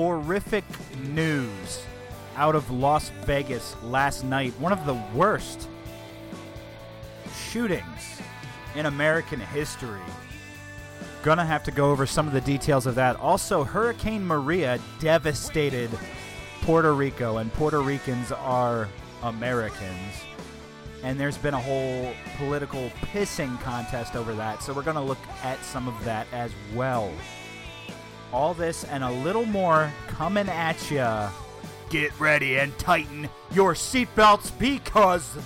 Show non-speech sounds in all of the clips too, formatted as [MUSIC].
horrific news out of Las Vegas last night. One of the worst shootings in American history. Gonna have to go over some of the details of that. Also, Hurricane Maria devastated Puerto Rico, and Puerto Ricans are Americans. And there's been a whole political pissing contest over that, so we're gonna look at some of that as well. All this and a little more coming at ya. Get ready and tighten your seatbelts because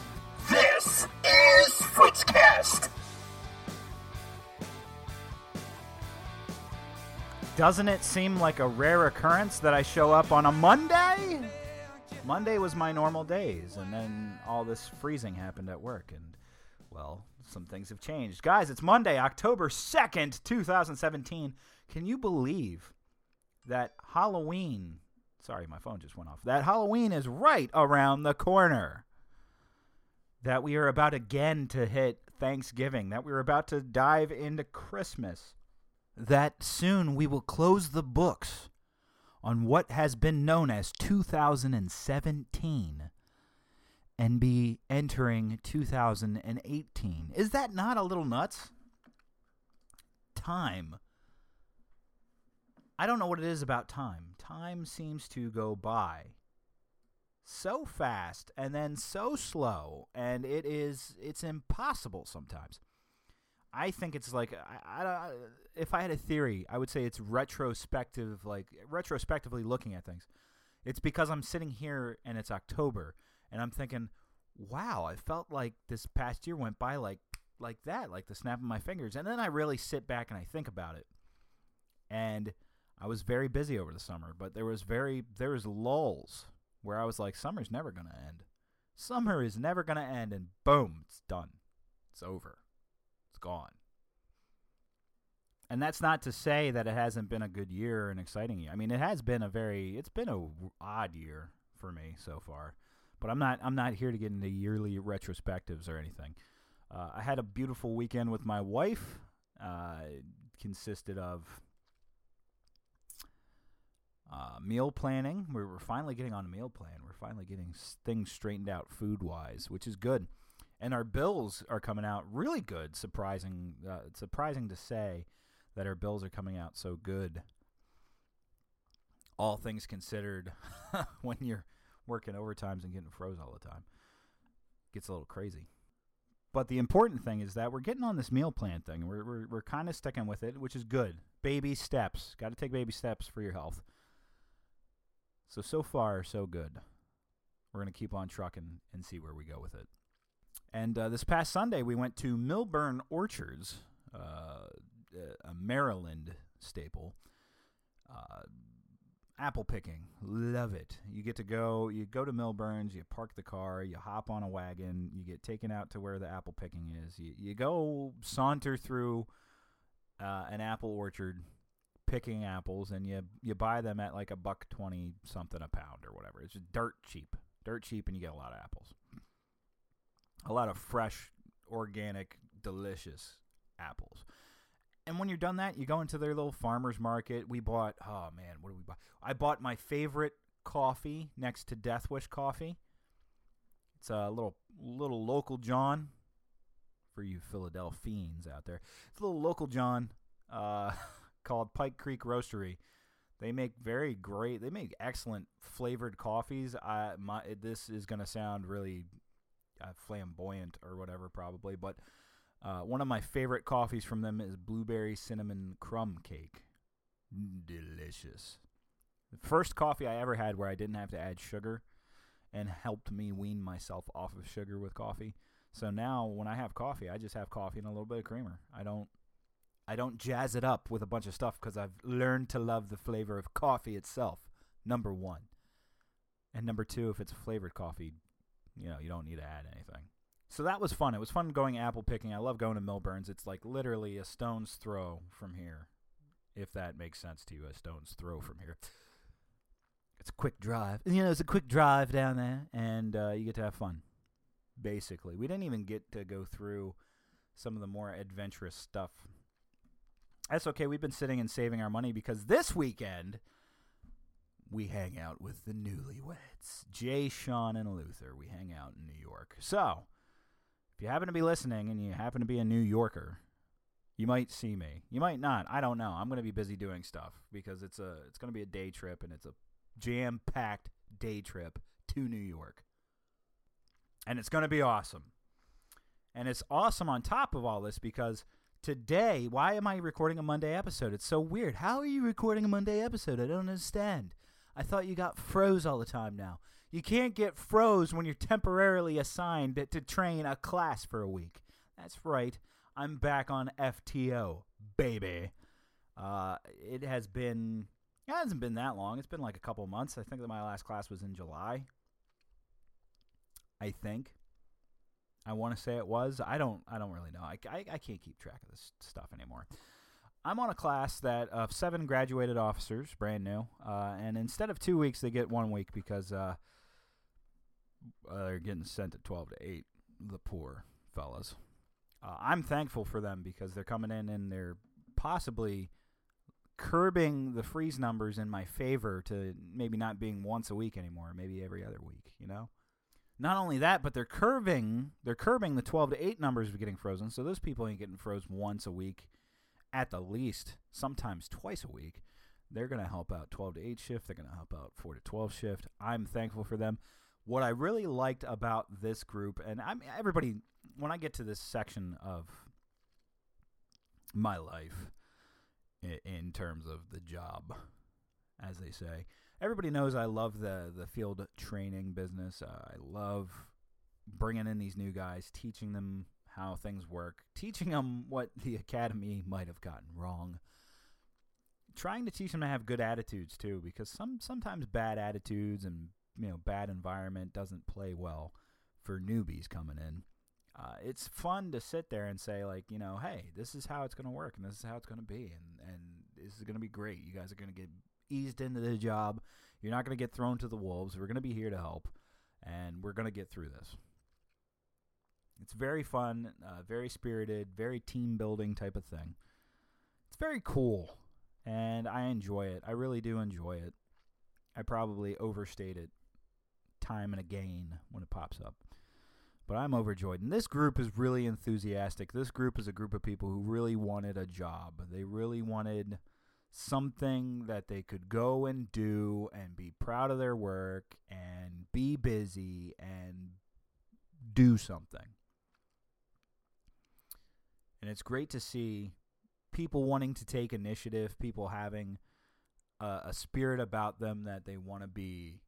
This is Fritzcast. Doesn't it seem like a rare occurrence that I show up on a Monday? Monday was my normal days, and then all this freezing happened at work, and well, some things have changed. Guys, it's Monday, October 2nd, 2017. Can you believe that Halloween? Sorry, my phone just went off. That Halloween is right around the corner. That we are about again to hit Thanksgiving. That we're about to dive into Christmas that soon we will close the books on what has been known as 2017 and be entering 2018. Is that not a little nuts? Time. I don't know what it is about time. Time seems to go by so fast and then so slow and it is it's impossible sometimes. I think it's like I, I, if I had a theory, I would say it's retrospective, like retrospectively looking at things. It's because I'm sitting here and it's October, and I'm thinking, wow, I felt like this past year went by like like that, like the snap of my fingers. And then I really sit back and I think about it. And I was very busy over the summer, but there was very there was lulls where I was like, summer's never gonna end. Summer is never gonna end, and boom, it's done. It's over It's gone. And that's not to say that it hasn't been a good year, an exciting year. I mean, it has been a very, it's been a odd year for me so far. But I'm not, I'm not here to get into yearly retrospectives or anything. Uh, I had a beautiful weekend with my wife. Uh, consisted of uh, meal planning. We're, we're finally getting on a meal plan. We're finally getting things straightened out food wise, which is good and our bills are coming out really good. Surprising, uh, surprising to say that our bills are coming out so good. All things considered, [LAUGHS] when you're working overtimes and getting froze all the time, gets a little crazy. But the important thing is that we're getting on this meal plan thing. We're we're, we're kind of sticking with it, which is good. Baby steps. Got to take baby steps for your health. So so far so good. We're gonna keep on trucking and see where we go with it. And uh, this past Sunday, we went to Milburn Orchards, uh, a Maryland staple. Uh, apple picking, love it. You get to go, you go to Milburn's, you park the car, you hop on a wagon, you get taken out to where the apple picking is. You, you go saunter through uh, an apple orchard, picking apples, and you you buy them at like a buck twenty something a pound or whatever. It's just dirt cheap, dirt cheap, and you get a lot of apples a lot of fresh, organic, delicious apples. And when you're done that, you go into their little farmers market. We bought, oh man, what did we buy? I bought my favorite coffee next to Death Wish Coffee. It's a little little local John for you Philadelphians out there. It's a little local John uh, [LAUGHS] called Pike Creek Roastery. They make very great. They make excellent flavored coffees. I my this is going to sound really uh, flamboyant or whatever, probably. But uh, one of my favorite coffees from them is blueberry cinnamon crumb cake. Delicious. The first coffee I ever had where I didn't have to add sugar and helped me wean myself off of sugar with coffee. So now when I have coffee, I just have coffee and a little bit of creamer. I don't I don't jazz it up with a bunch of stuff because I've learned to love the flavor of coffee itself. Number one. And number two, if it's flavored coffee, you know, you don't need to add anything. So that was fun. It was fun going apple picking. I love going to Milburns. It's like literally a stone's throw from here, if that makes sense to you. A stone's throw from here. It's a quick drive. You know, it's a quick drive down there, and uh, you get to have fun. Basically, we didn't even get to go through some of the more adventurous stuff. That's okay. We've been sitting and saving our money because this weekend we hang out with the newlyweds, Jay, Sean, and Luther. We hang out in New York. So, if you happen to be listening and you happen to be a New Yorker, you might see me. You might not. I don't know. I'm going to be busy doing stuff because it's a it's going to be a day trip and it's a jam-packed day trip to New York. And it's going to be awesome. And it's awesome on top of all this because today, why am I recording a Monday episode? It's so weird. How are you recording a Monday episode? I don't understand. I thought you got froze all the time now. You can't get froze when you're temporarily assigned to train a class for a week. That's right. I'm back on FTO, baby. Uh, it has been, it hasn't been that long. It's been like a couple months. I think that my last class was in July. I think. I want to say it was. I don't. I don't really know. I, I, I can't keep track of this stuff anymore. I'm on a class that of seven graduated officers, brand new, uh, and instead of two weeks, they get one week because uh, uh, they're getting sent at twelve to eight. The poor fellas. Uh, I'm thankful for them because they're coming in and they're possibly curbing the freeze numbers in my favor to maybe not being once a week anymore, maybe every other week. You know. Not only that, but they're curving they're curbing the 12 to 8 numbers of getting frozen. So those people ain't getting frozen once a week at the least, sometimes twice a week. They're going to help out 12 to 8 shift, they're going to help out 4 to 12 shift. I'm thankful for them. What I really liked about this group and I'm everybody when I get to this section of my life in terms of the job as they say, everybody knows I love the the field training business. Uh, I love bringing in these new guys, teaching them how things work, [LAUGHS] teaching them what the academy might have gotten wrong. Trying to teach them to have good attitudes too, because some sometimes bad attitudes and you know bad environment doesn't play well for newbies coming in. Uh, it's fun to sit there and say like you know hey this is how it's going to work and this is how it's going to be and and this is going to be great you guys are going to get eased into the job. You're not going to get thrown to the wolves. We're going to be here to help, and we're going to get through this. It's very fun, uh, very spirited, very team building type of thing. It's very cool, and I enjoy it. I really do enjoy it. I probably overstate it time and again when it pops up. But I'm overjoyed. And this group is really enthusiastic. This group is a group of people who really wanted a job. They really wanted something that they could go and do and be proud of their work and be busy and do something. And it's great to see people wanting to take initiative, people having a, a spirit about them that they want to be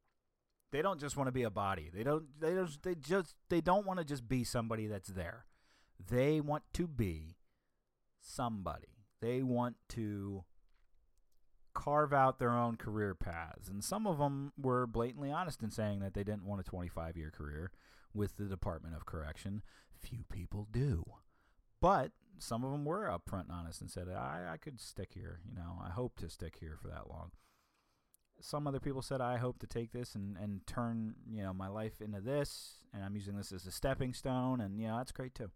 they don't just want to be a body. They don't they don't they just they don't want to just be somebody that's there. They want to be somebody. They want to carve out their own career paths. And some of them were blatantly honest in saying that they didn't want a 25 year career with the Department of Correction. Few people do. But some of them were upfront and honest and said, I, I could stick here. You know, I hope to stick here for that long. Some other people said, I hope to take this and, and turn, you know, my life into this, and I'm using this as a stepping stone, and, you know, that's great too.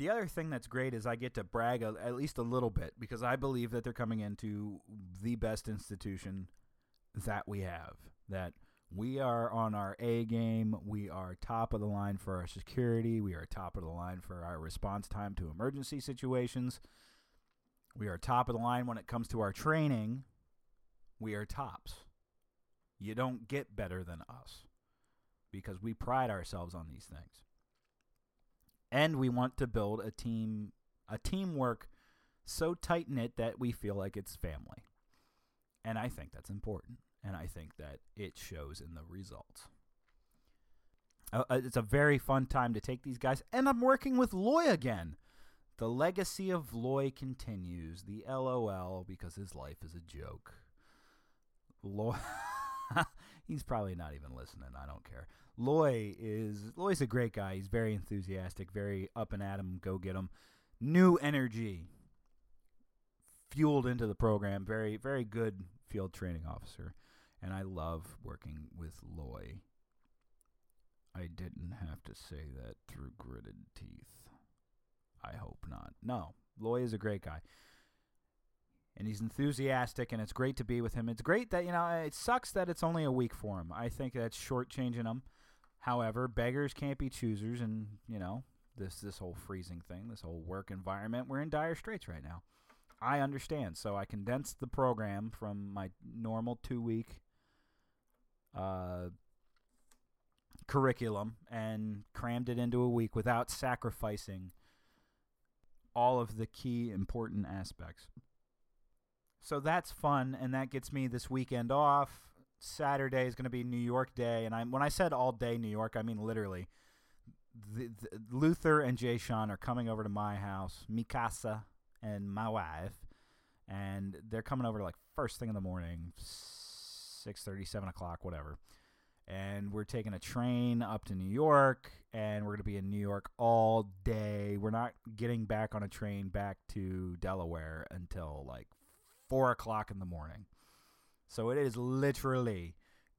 The other thing that's great is I get to brag a, at least a little bit because I believe that they're coming into the best institution that we have. That we are on our A game. We are top of the line for our security. We are top of the line for our response time to emergency situations. We are top of the line when it comes to our training. We are tops. You don't get better than us because we pride ourselves on these things and we want to build a team a teamwork so tight knit that we feel like it's family. And I think that's important, and I think that it shows in the results. Uh, uh it's a very fun time to take these guys, and I'm working with Loy again. The legacy of Loy continues. The LOL because his life is a joke. Loy, [LAUGHS] he's probably not even listening. I don't care. Loy is Loy's a great guy. He's very enthusiastic, very up and at him, go get him. New energy fueled into the program. Very very good field training officer, and I love working with Loy. I didn't have to say that through gritted teeth. I hope not. No, Loy is a great guy. And he's enthusiastic, and it's great to be with him. It's great that you know it sucks that it's only a week for him. I think that's shortchanging him. However, beggars can't be choosers, and you know this this whole freezing thing, this whole work environment, we're in dire straits right now. I understand, so I condensed the program from my normal two week uh, curriculum and crammed it into a week without sacrificing all of the key important aspects. So that's fun, and that gets me this weekend off. Saturday is going to be New York Day, and I'm when I said all day New York, I mean literally. The, the, Luther and Jay Sean are coming over to my house, Mikasa and my wife, and they're coming over like first thing in the morning, six thirty, seven o'clock, whatever. And we're taking a train up to New York, and we're going to be in New York all day. We're not getting back on a train back to Delaware until like four o'clock in the morning. So it is literally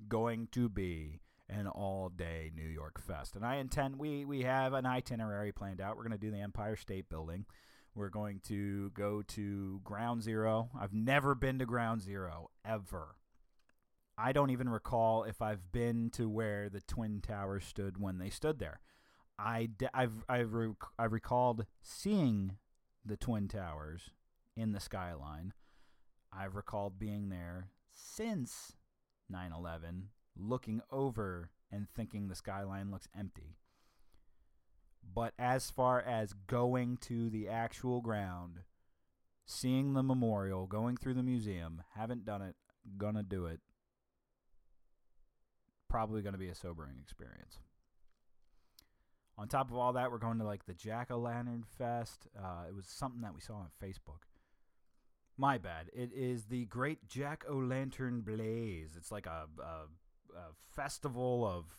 going to be an all day New York Fest. And I intend we we have an itinerary planned out. We're going to do the Empire State Building. We're going to go to Ground Zero. I've never been to Ground Zero ever. I don't even recall if I've been to where the Twin Towers stood when they stood there. I have I've I've recalled seeing the Twin Towers in the skyline. I've recalled being there since 9 11, looking over and thinking the skyline looks empty. But as far as going to the actual ground, seeing the memorial, going through the museum, haven't done it, gonna do it. Probably gonna be a sobering experience. On top of all that, we're going to like the Jack o' Lantern Fest. Uh, it was something that we saw on Facebook. My bad. It is the Great Jack O' Lantern Blaze. It's like a, a, a festival of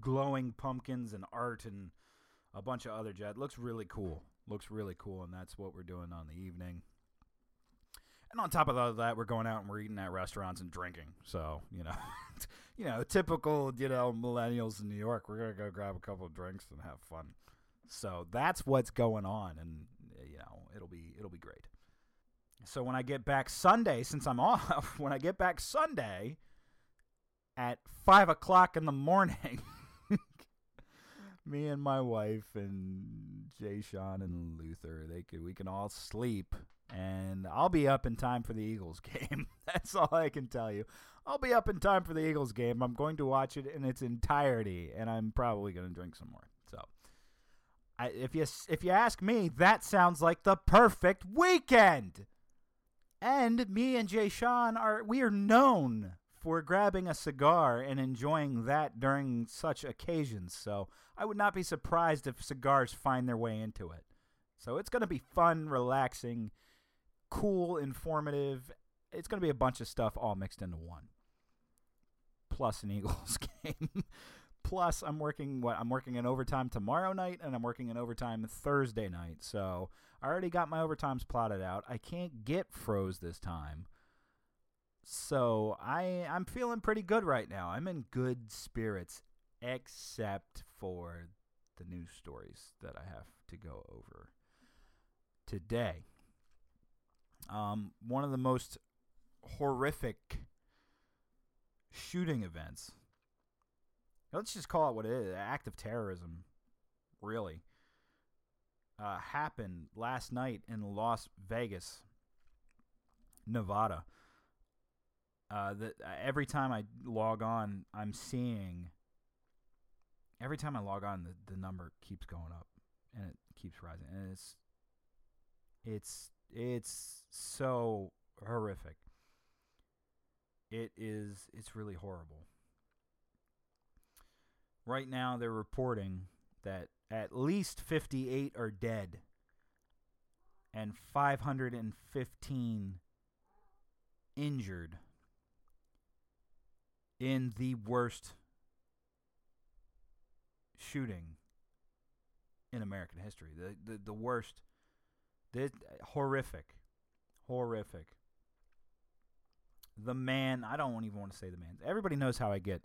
glowing pumpkins and art and a bunch of other jet. Looks really cool. Looks really cool, and that's what we're doing on the evening. And on top of that, we're going out and we're eating at restaurants and drinking. So you know, [LAUGHS] you know, typical you know millennials in New York. We're gonna go grab a couple of drinks and have fun. So that's what's going on, and you know, it'll be it'll be great. So when I get back Sunday, since I'm [LAUGHS] off, when I get back Sunday at five o'clock in the morning, [LAUGHS] me and my wife and Jay Sean and Luther, they could we can all sleep and I'll be up in time for the Eagles [LAUGHS] game. That's all I can tell you. I'll be up in time for the Eagles game. I'm going to watch it in its entirety, and I'm probably going to drink some more. So, I, if you if you ask me, that sounds like the perfect weekend. And me and Jay Sean are we are known for grabbing a cigar and enjoying that during such occasions. So I would not be surprised if cigars find their way into it. So it's going to be fun, relaxing, cool, informative. It's going to be a bunch of stuff all mixed into one. Plus an [LAUGHS] Eagles game. Plus I'm working what I'm working in overtime tomorrow night and I'm working in overtime Thursday night. So I already got my overtimes plotted out. I can't get froze this time. So I I'm feeling pretty good right now. I'm in good spirits except for the news stories that I have to go over today. Um, one of the most horrific shooting events. Let's just call it what it is: act of terrorism. Really, uh, happened last night in Las Vegas, Nevada. Uh, that uh, every time I log on, I'm seeing. Every time I log on, the, the number keeps going up, and it keeps rising, and it's, it's it's so horrific. It is. It's really horrible. Right now, they're reporting that at least 58 are dead and 515 injured in the worst shooting in American history. The the, the worst this horrific. Horrific. The man, I don't even want to say the man. Everybody knows how I get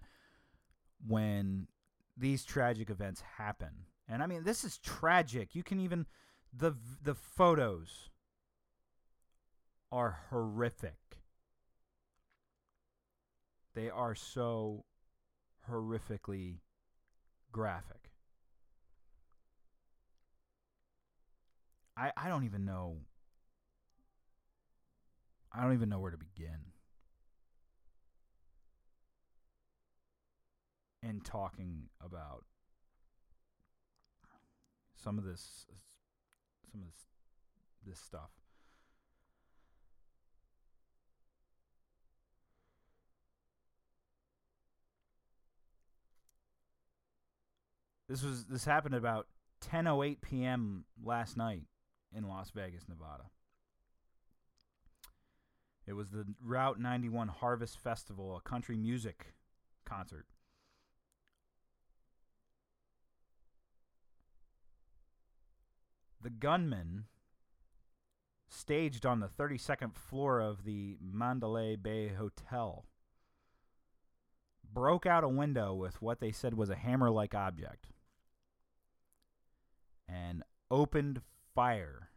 when these tragic events happen. And I mean, this is tragic. You can even the the photos are horrific. They are so horrifically graphic. I I don't even know I don't even know where to begin in talking about some of this some of this this stuff. This was this happened about 10:08 p.m. last night in Las Vegas, Nevada. It was the Route 91 Harvest Festival, a country music concert. The gunman staged on the 32nd floor of the Mandalay Bay Hotel broke out a window with what they said was a hammer like object and opened fire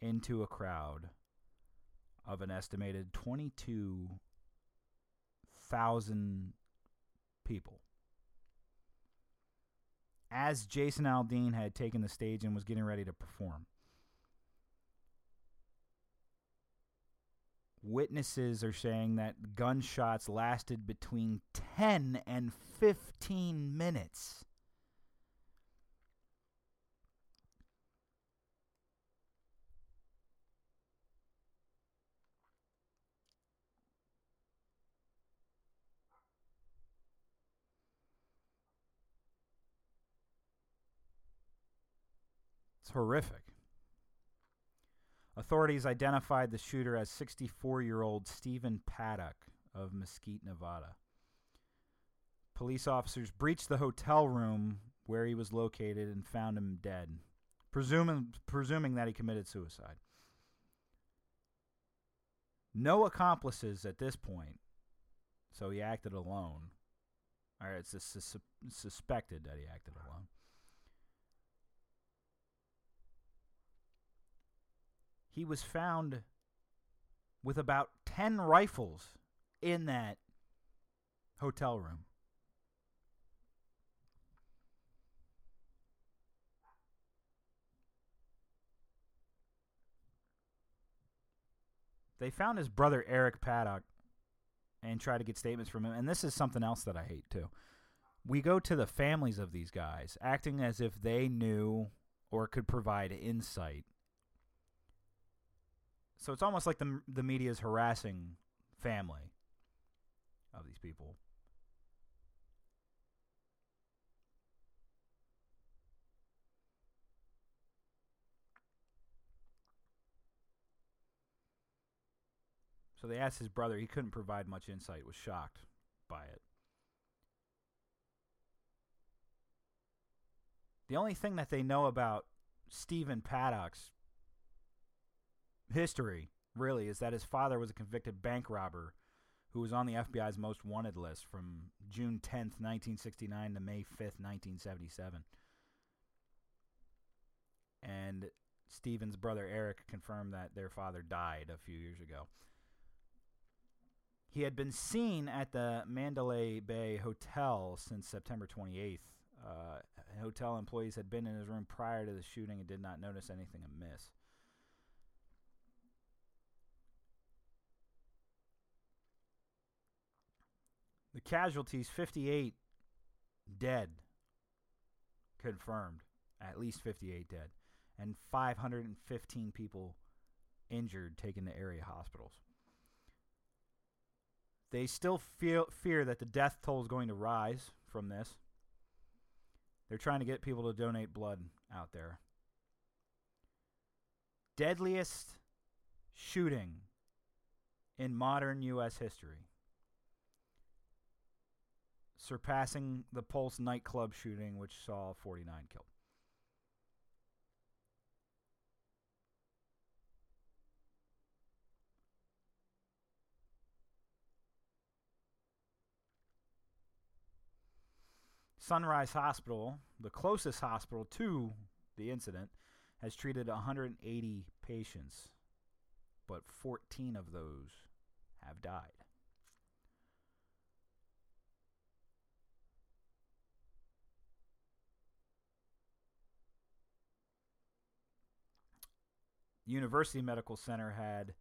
into a crowd of an estimated 22,000 people. As Jason Aldean had taken the stage and was getting ready to perform. Witnesses are saying that gunshots lasted between 10 and 15 minutes. Horrific. Authorities identified the shooter as 64 year old Stephen Paddock of Mesquite, Nevada. Police officers breached the hotel room where he was located and found him dead, presuming, presuming that he committed suicide. No accomplices at this point, so he acted alone. Right, it's sus- suspected that he acted alone. He was found with about 10 rifles in that hotel room. They found his brother Eric Paddock and tried to get statements from him. And this is something else that I hate too. We go to the families of these guys, acting as if they knew or could provide insight so it's almost like the the media is harassing family of these people. So they asked his brother. He couldn't provide much insight. Was shocked by it. The only thing that they know about Stephen Paddock's history, really, is that his father was a convicted bank robber who was on the FBI's most wanted list from June 10th, 1969 to May 5th, 1977. And Stephen's brother Eric confirmed that their father died a few years ago. He had been seen at the Mandalay Bay Hotel since September 28th. Uh, hotel employees had been in his room prior to the shooting and did not notice anything amiss. Casualties 58 dead confirmed, at least 58 dead, and 515 people injured taken to area hospitals. They still feel fear that the death toll is going to rise from this. They're trying to get people to donate blood out there. Deadliest shooting in modern U.S. history surpassing the Pulse nightclub shooting, which saw 49 killed. Sunrise Hospital, the closest hospital to the incident, has treated 180 patients but 14 of those have died. University Medical Center had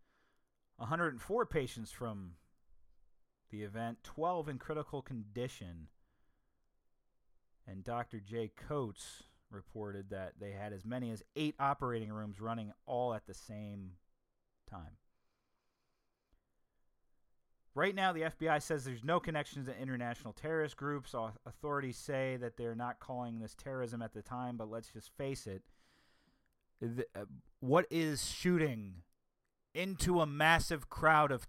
104 patients from the event, 12 in critical condition. And Dr. Jay Coates reported that they had as many as eight operating rooms running all at the same time. Right now, the FBI says there's no connections to international terrorist groups. Authorities say that they're not calling this terrorism at the time, but let's just face it. Uh, what is shooting into a massive crowd of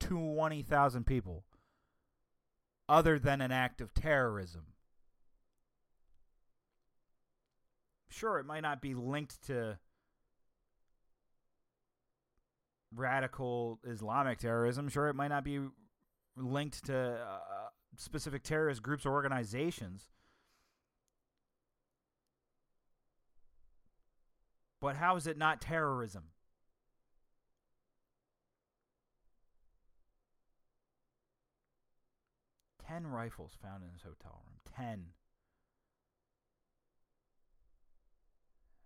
20,000 people other than an act of terrorism? Sure, it might not be linked to radical Islamic terrorism. Sure, it might not be linked to uh, specific terrorist groups or organizations. But how is it not terrorism? Ten rifles found in his hotel room. Ten.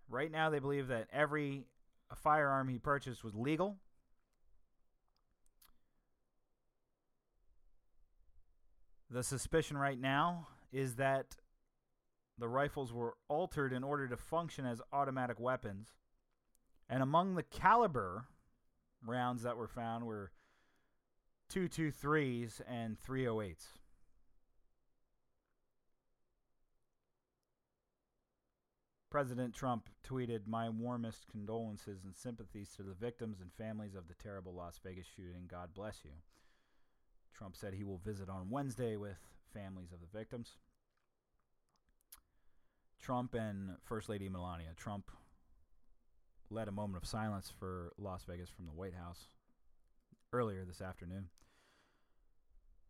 Right now, they believe that every firearm he purchased was legal. The suspicion right now is that the rifles were altered in order to function as automatic weapons. And among the caliber rounds that were found were 223s and 308s. President Trump tweeted, My warmest condolences and sympathies to the victims and families of the terrible Las Vegas shooting. God bless you. Trump said he will visit on Wednesday with families of the victims. Trump and First Lady Melania. Trump led a moment of silence for Las Vegas from the White House earlier this afternoon.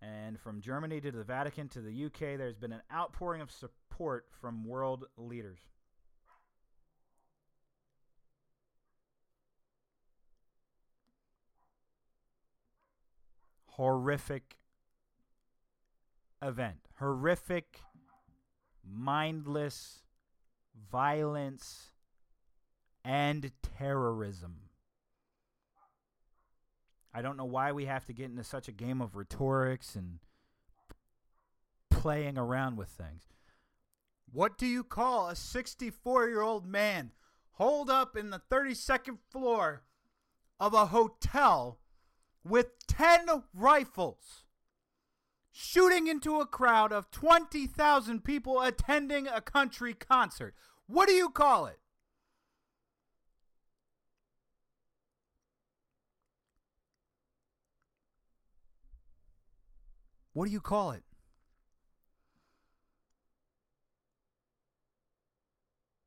And from Germany to the Vatican to the UK, there's been an outpouring of support from world leaders. Horrific event. Horrific mindless violence and terrorism. I don't know why we have to get into such a game of rhetorics and playing around with things. What do you call a 64 year old man holed up in the 32nd floor of a hotel with 10 rifles? Shooting into a crowd of 20,000 people attending a country concert. What do you call it? What do you call it?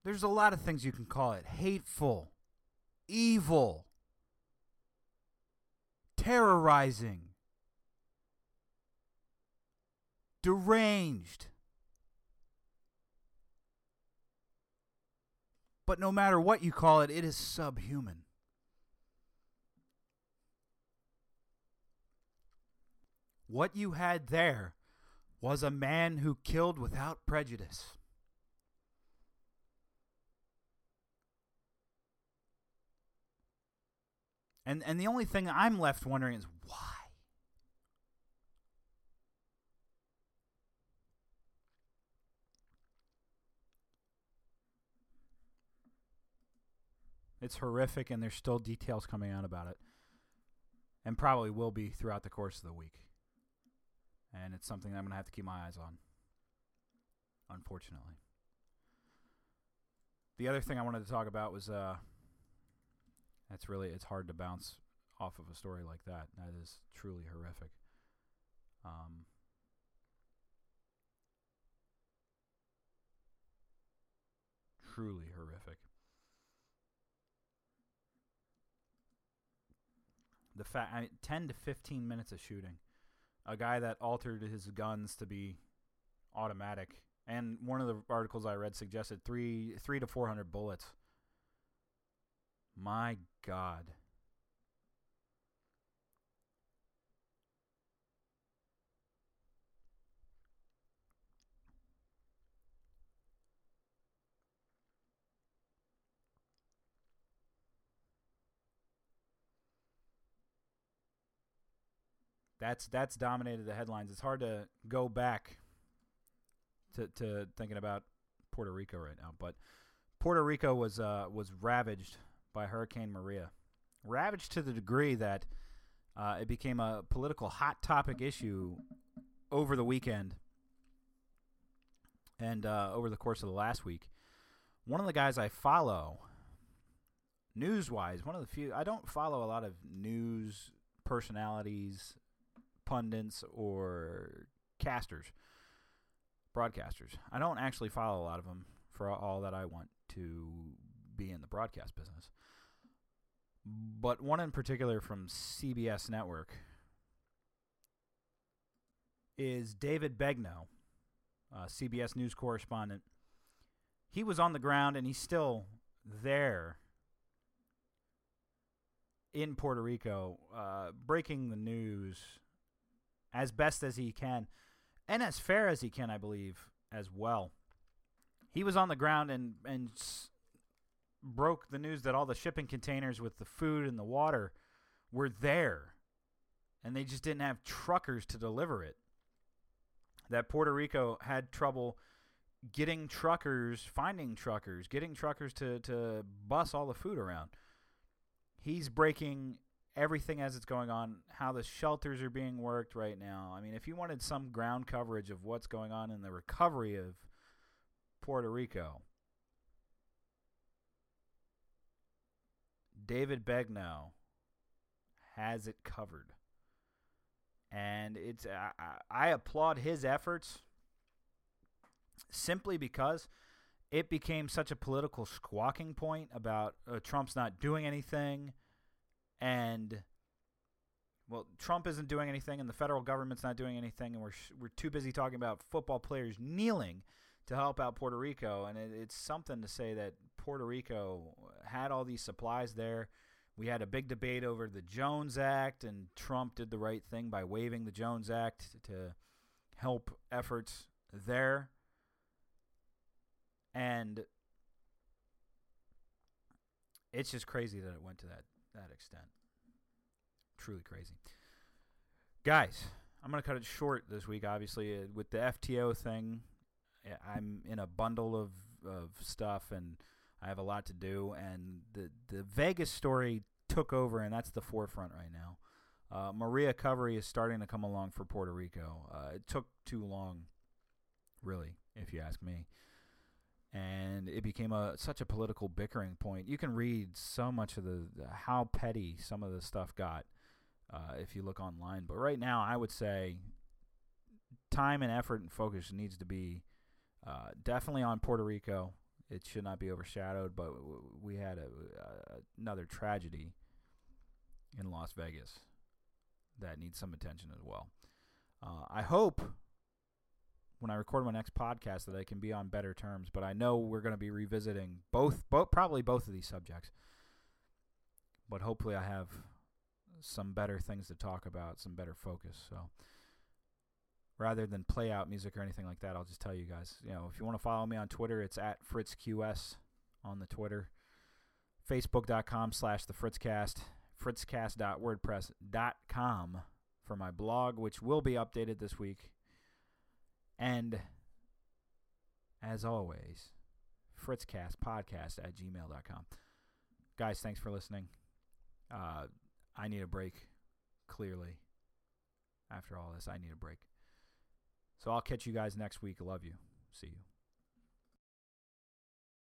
There's a lot of things you can call it hateful, evil, terrorizing deranged. But no matter what you call it, it is subhuman. What you had there was a man who killed without prejudice. And and the only thing I'm left wondering is why? It's horrific, and there's still details coming out about it, and probably will be throughout the course of the week. And it's something I'm going to have to keep my eyes on, unfortunately. The other thing I wanted to talk about was uh, that's really it's hard to bounce off of a story like that. That is truly horrific. Um, truly horrific. The fact I mean, 10 to 15 minutes of shooting. A guy that altered his guns to be automatic. And one of the articles I read suggested 3 3 to 400 bullets. My god. That's that's dominated the headlines. It's hard to go back to to thinking about Puerto Rico right now, but Puerto Rico was uh, was ravaged by Hurricane Maria, ravaged to the degree that uh, it became a political hot topic issue over the weekend and uh, over the course of the last week. One of the guys I follow, news wise, one of the few, I don't follow a lot of news personalities, pundits, or casters, broadcasters. I don't actually follow a lot of them for all that I want to be in the broadcast business. But one in particular from CBS Network is David uh, CBS News correspondent. He was on the ground and he's still there in Puerto Rico, uh, breaking the news as best as he can and as fair as he can, I believe, as well. He was on the ground and and broke the news that all the shipping containers with the food and the water were there, and they just didn't have truckers to deliver it. That Puerto Rico had trouble getting truckers, finding truckers, getting truckers to to bus all the food around. He's breaking everything as it's going on, how the shelters are being worked right now. I mean, if you wanted some ground coverage of what's going on in the recovery of Puerto Rico, David Begnaud has it covered. And it's I, I I applaud his efforts simply because it became such a political squawking point about uh, Trump's not doing anything and well, Trump isn't doing anything, and the federal government's not doing anything, and we're we're too busy talking about football players kneeling to help out Puerto Rico, and it, it's something to say that Puerto Rico had all these supplies there. We had a big debate over the Jones Act, and Trump did the right thing by waiving the Jones Act to help efforts there. And it's just crazy that it went to that that extent. Truly crazy. Guys, I'm going to cut it short this week, obviously, uh, with the FTO thing. I'm in a bundle of, of stuff and I have a lot to do. And the, the Vegas story took over, and that's the forefront right now. Uh, Maria recovery is starting to come along for Puerto Rico. Uh, it took too long, really, if you ask me and it became a such a political bickering point. You can read so much of the how petty some of the stuff got uh, if you look online. But right now, I would say time and effort and focus needs to be uh, definitely on Puerto Rico. It should not be overshadowed. But we had a, a, another tragedy in Las Vegas that needs some attention as well. Uh, I hope when I record my next podcast that I can be on better terms. But I know we're going to be revisiting both, both, probably both of these subjects. But hopefully, I have some better things to talk about, some better focus. So rather than play out music or anything like that, I'll just tell you guys. You know, if you want to follow me on Twitter, it's at FritzQS on the Twitter. Facebook.com slash the Fritzcast. Fritzcast.wordpress.com for my blog, which will be updated this week. And as always, fritzcastpodcast at gmail.com. Guys, thanks for listening. Uh, I need a break, clearly. After all this, I need a break. So I'll catch you guys next week. Love you. See you.